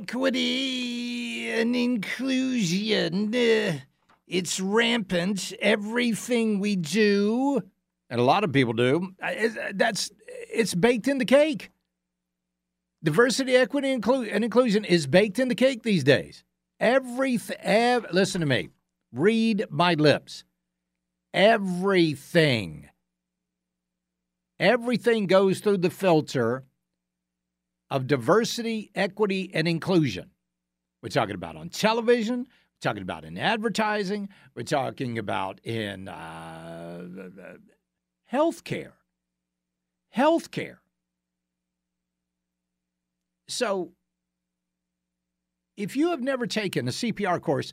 equity, and inclusion. Uh, it's rampant. Everything we do, and a lot of people do, uh, that's it's baked in the cake. Diversity, equity, and inclusion is baked in the cake these days. Everything. Ev- listen to me. Read my lips. Everything. Everything goes through the filter of diversity, equity, and inclusion. We're talking about on television. We're talking about in advertising. We're talking about in uh, healthcare. Healthcare. So, if you have never taken a CPR course,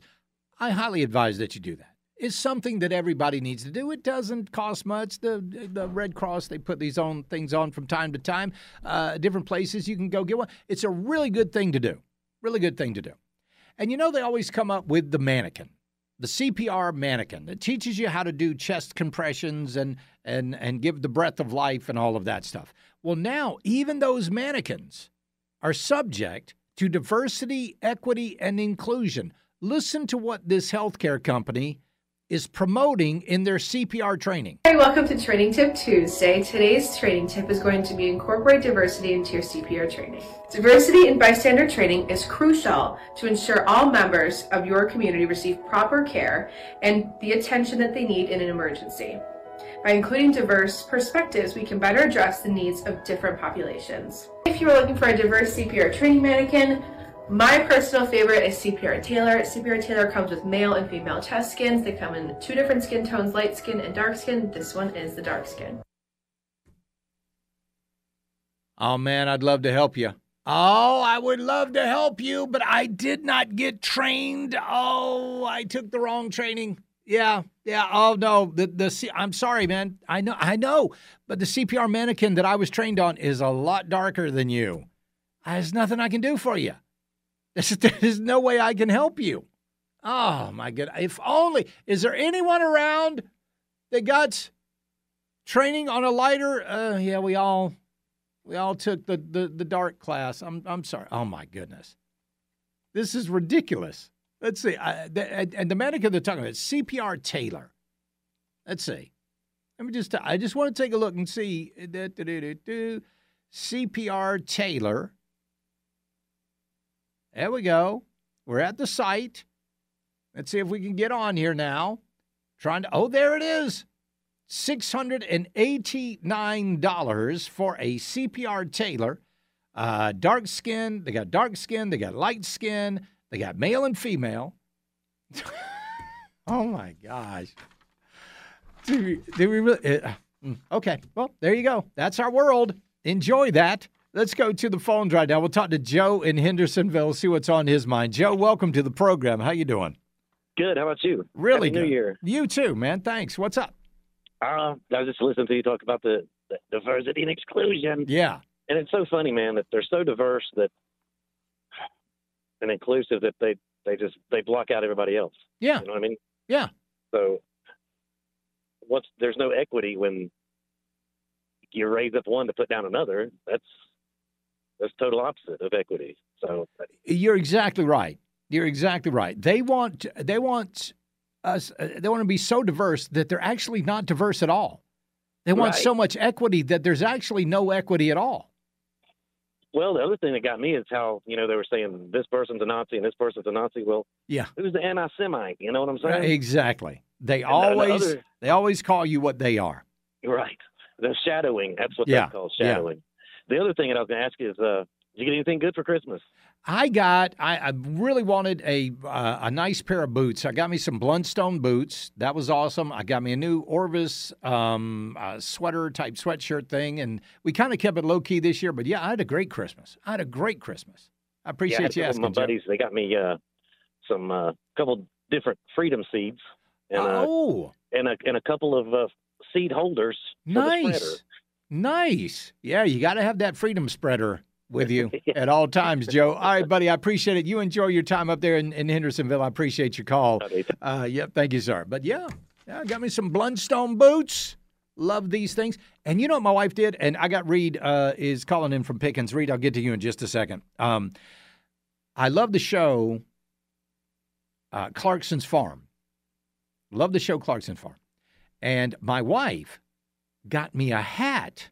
I highly advise that you do that. It's something that everybody needs to do. It doesn't cost much. The the Red Cross they put these on things on from time to time. Uh, different places you can go get one. It's a really good thing to do. Really good thing to do. And you know they always come up with the mannequin, the CPR mannequin that teaches you how to do chest compressions and and and give the breath of life and all of that stuff. Well, now even those mannequins are subject to diversity, equity, and inclusion. Listen to what this healthcare company is promoting in their CPR training. Hey, welcome to Training Tip Tuesday. Today's training tip is going to be incorporate diversity into your CPR training. Diversity in bystander training is crucial to ensure all members of your community receive proper care and the attention that they need in an emergency. By including diverse perspectives, we can better address the needs of different populations. If you are looking for a diverse CPR training mannequin, my personal favorite is CPR Taylor. CPR Taylor comes with male and female chest skins. They come in two different skin tones, light skin and dark skin. This one is the dark skin. Oh man, I'd love to help you. Oh, I would love to help you, but I did not get trained. Oh, I took the wrong training. Yeah, yeah. Oh no, the the C- I'm sorry, man. I know, I know, but the CPR mannequin that I was trained on is a lot darker than you. There's nothing I can do for you. There's, no way I can help you. Oh my god! If only is there anyone around that got training on a lighter? Uh, yeah, we all we all took the, the the dark class. I'm I'm sorry. Oh my goodness, this is ridiculous. Let's see. I, the, and- the mannequin they're talking about CPR Taylor. Let's see. Let me just. I just want to take a look and see. Da. CPR Taylor. There we go. We're at the site. Let's see if we can get on here now. Trying to. Oh, there it is. $689 for a CPR Taylor. Uh, dark skin. They got dark skin. They got light skin. They got male and female. oh my gosh. Do we, do we really? Uh, mm, okay. Well, there you go. That's our world. Enjoy that. Let's go to the phones right now. We'll talk to Joe in Hendersonville, see what's on his mind. Joe, welcome to the program. How you doing? Good. How about you? Really Happy good. New Year. You too, man. Thanks. What's up? Uh, I was just listening to you talk about the, the diversity and exclusion, Yeah. and it's so funny, man, that they're so diverse that and inclusive that they they just they block out everybody else. Yeah. You know what I mean? Yeah. So once there's no equity when you raise up one to put down another, that's that's total opposite of equity. So You're exactly right. You're exactly right. They want they want us uh, they want to be so diverse that they're actually not diverse at all. They want Right. so much equity that there's actually no equity at all. well, the other thing that got me is how you know they were saying this person's a Nazi and this person's a Nazi. Well, Yeah. who's the anti-Semite? You know what I'm saying? Exactly. They And the- the always other- they always call you what they are. Right. The shadowing. That's what Yeah, called, yeah. shadowing. The other thing that I was going to ask you is, uh, did you get anything good for Christmas? I got. I, I really wanted a uh, a nice pair of boots. I got me some Blundstone boots. That was awesome. I got me a new Orvis um, uh, sweater type sweatshirt thing, and we kind of kept it low key this year. But yeah, I had a great Christmas. I had a great Christmas. I yeah, I appreciate you asking. my buddies. They got me uh, some uh, couple different freedom seeds and uh, oh, and a and a couple of uh, seed holders for the spreader. nice, nice. Yeah, you got to have that freedom spreader with you at all times, Joe. All right, buddy. I appreciate it. You enjoy your time up there in, in Hendersonville. I appreciate your call. Uh, yep, thank you, sir. But yeah, yeah, got me some Blundstone boots. Love these things. And you know what my wife did? And I got Reed uh, is calling in from Pickens. Reed, I'll get to you in just a second. Um, I love the show uh, Clarkson's Farm. Love the show Clarkson Farm. And my wife got me a hat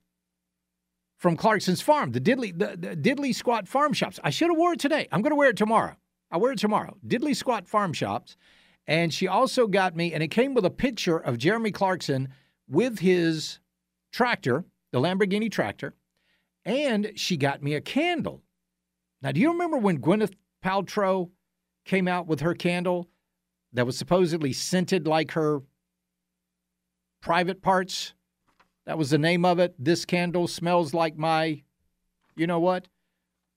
from Clarkson's Farm, the Diddly, the, the Diddly Squat Farm Shops. I should have wore it today. I'm going to wear it tomorrow. I wear it tomorrow. Diddly Squat Farm Shops. And she also got me, and it came with a picture of Jeremy Clarkson with his tractor, the Lamborghini tractor, and she got me a candle. Now, do you remember when Gwyneth Paltrow came out with her candle that was supposedly scented like her private parts? That was the name of it. This candle smells like my, you know what?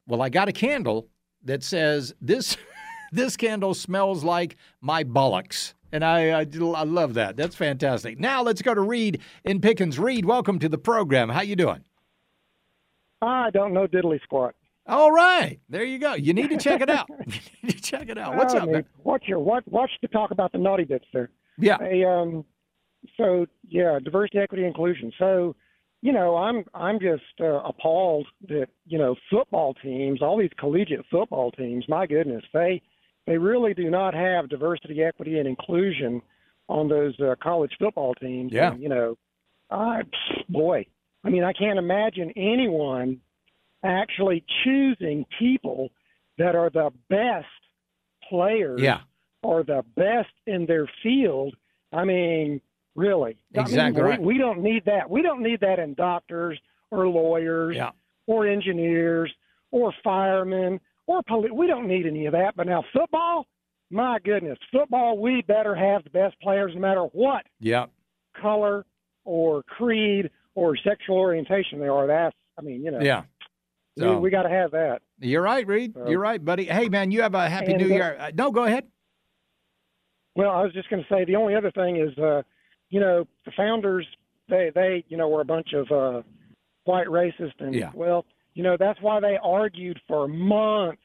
Well, I got a candle that says this this candle smells like my bollocks. And I, I, I love that. That's fantastic. Now let's go to Reed in Pickens. Reed, welcome to the program. How you doing? I don't know diddly squat. All right, there you go. You need to check it out. you need to check it out. What's I up? man? Watch your watch. Watch the talk about the naughty bits there. Yeah, Hey, um, so yeah, diversity, equity, inclusion. So, you know, I'm I'm just uh, appalled that you know football teams, all these collegiate football teams. My goodness, they they really do not have diversity, equity, and inclusion on those uh, college football teams. Yeah. And, you know, I boy, I mean, I can't imagine anyone actually choosing people that are the best players yeah, are the best in their field. I mean, really. I mean, Exactly we. We don't need that. We don't need that in doctors or lawyers yeah. or engineers or firemen or police. We don't need any of that. But now football, my goodness, football, we better have the best players no matter what Yeah, color or creed or sexual orientation they are. That's, I mean, you know, yeah. we, So- we got to have that. You're right, Reed. So- You're right, buddy. Hey, man, you have a happy New Year. Uh, no, go ahead. Well, I was just going to say the only other thing is, uh, you know, the founders they they you know were a bunch of uh, white racists, and Yeah. well, you know that's why they argued for months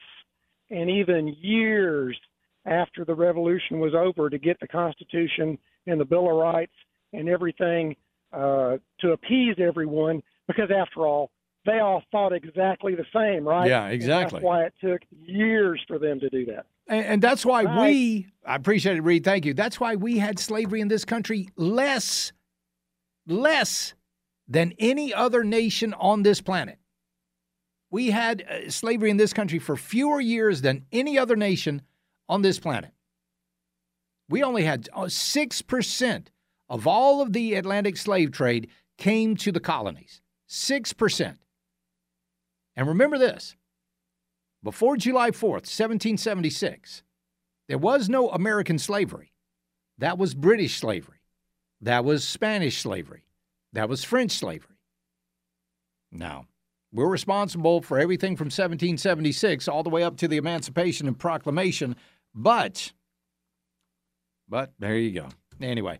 and even years after the revolution was over to get the Constitution and the Bill of Rights and everything uh, to appease everyone, because after all, they all thought exactly the same, right? Yeah, And exactly. that's why it took years for them to do that. And, and that's why Right. we, I appreciate it, Reed. Thank you. That's why we had slavery in this country less, less than any other nation on this planet. We had uh, slavery in this country for fewer years than any other nation on this planet. We only had uh, 6% of all of the Atlantic slave trade came to the colonies. 6%. And remember this before July 4th, 1776, there was no American slavery. That was British slavery. That was Spanish slavery. That was French slavery. Now, we're responsible for everything from 1776 all the way up to the Emancipation and Proclamation, but but there you go. Anyway,